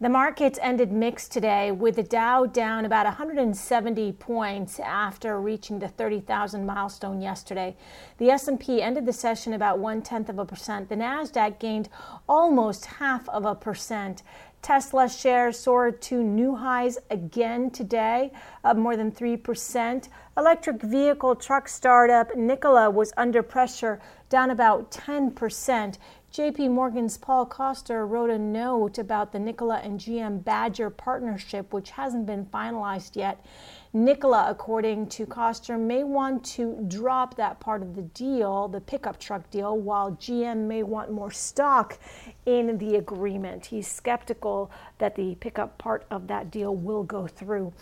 The markets ended mixed today with the Dow down about 170 points after reaching the 30,000 milestone yesterday. The S&P ended the session about one tenth of a percent. The Nasdaq gained almost half of a percent. Tesla shares soared to new highs again today, up more than 3%. Electric vehicle truck startup Nikola was under pressure, down about 10%. JP Morgan's Paul Coster wrote a note about the Nikola and GM Badger partnership, which hasn't been finalized yet. Nikola, according to Coster, may want to drop that part of the deal, the pickup truck deal, while GM may want more stock in the agreement. He's skeptical that the pickup part of that deal will go through.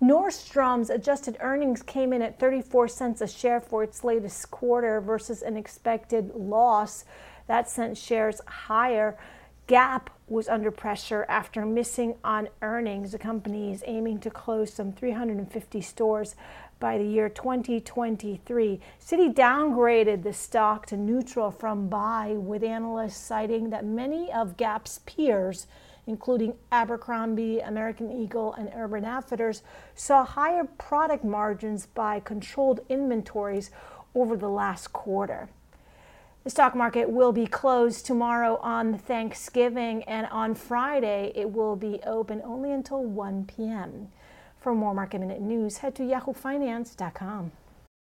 Nordstrom's adjusted earnings came in at 34 cents a share for its latest quarter versus an expected loss that sent shares higher. Gap was under pressure after missing on earnings. The company is aiming to close some 350 stores by the year 2023. Citi downgraded the stock to neutral from buy, with analysts citing that many of Gap's peers, including Abercrombie, American Eagle, and Urban Outfitters, saw higher product margins by controlled inventories over the last quarter. The stock market will be closed tomorrow on Thanksgiving, and on Friday it will be open only until 1 p.m. For more Market Minute news, head to yahoofinance.com.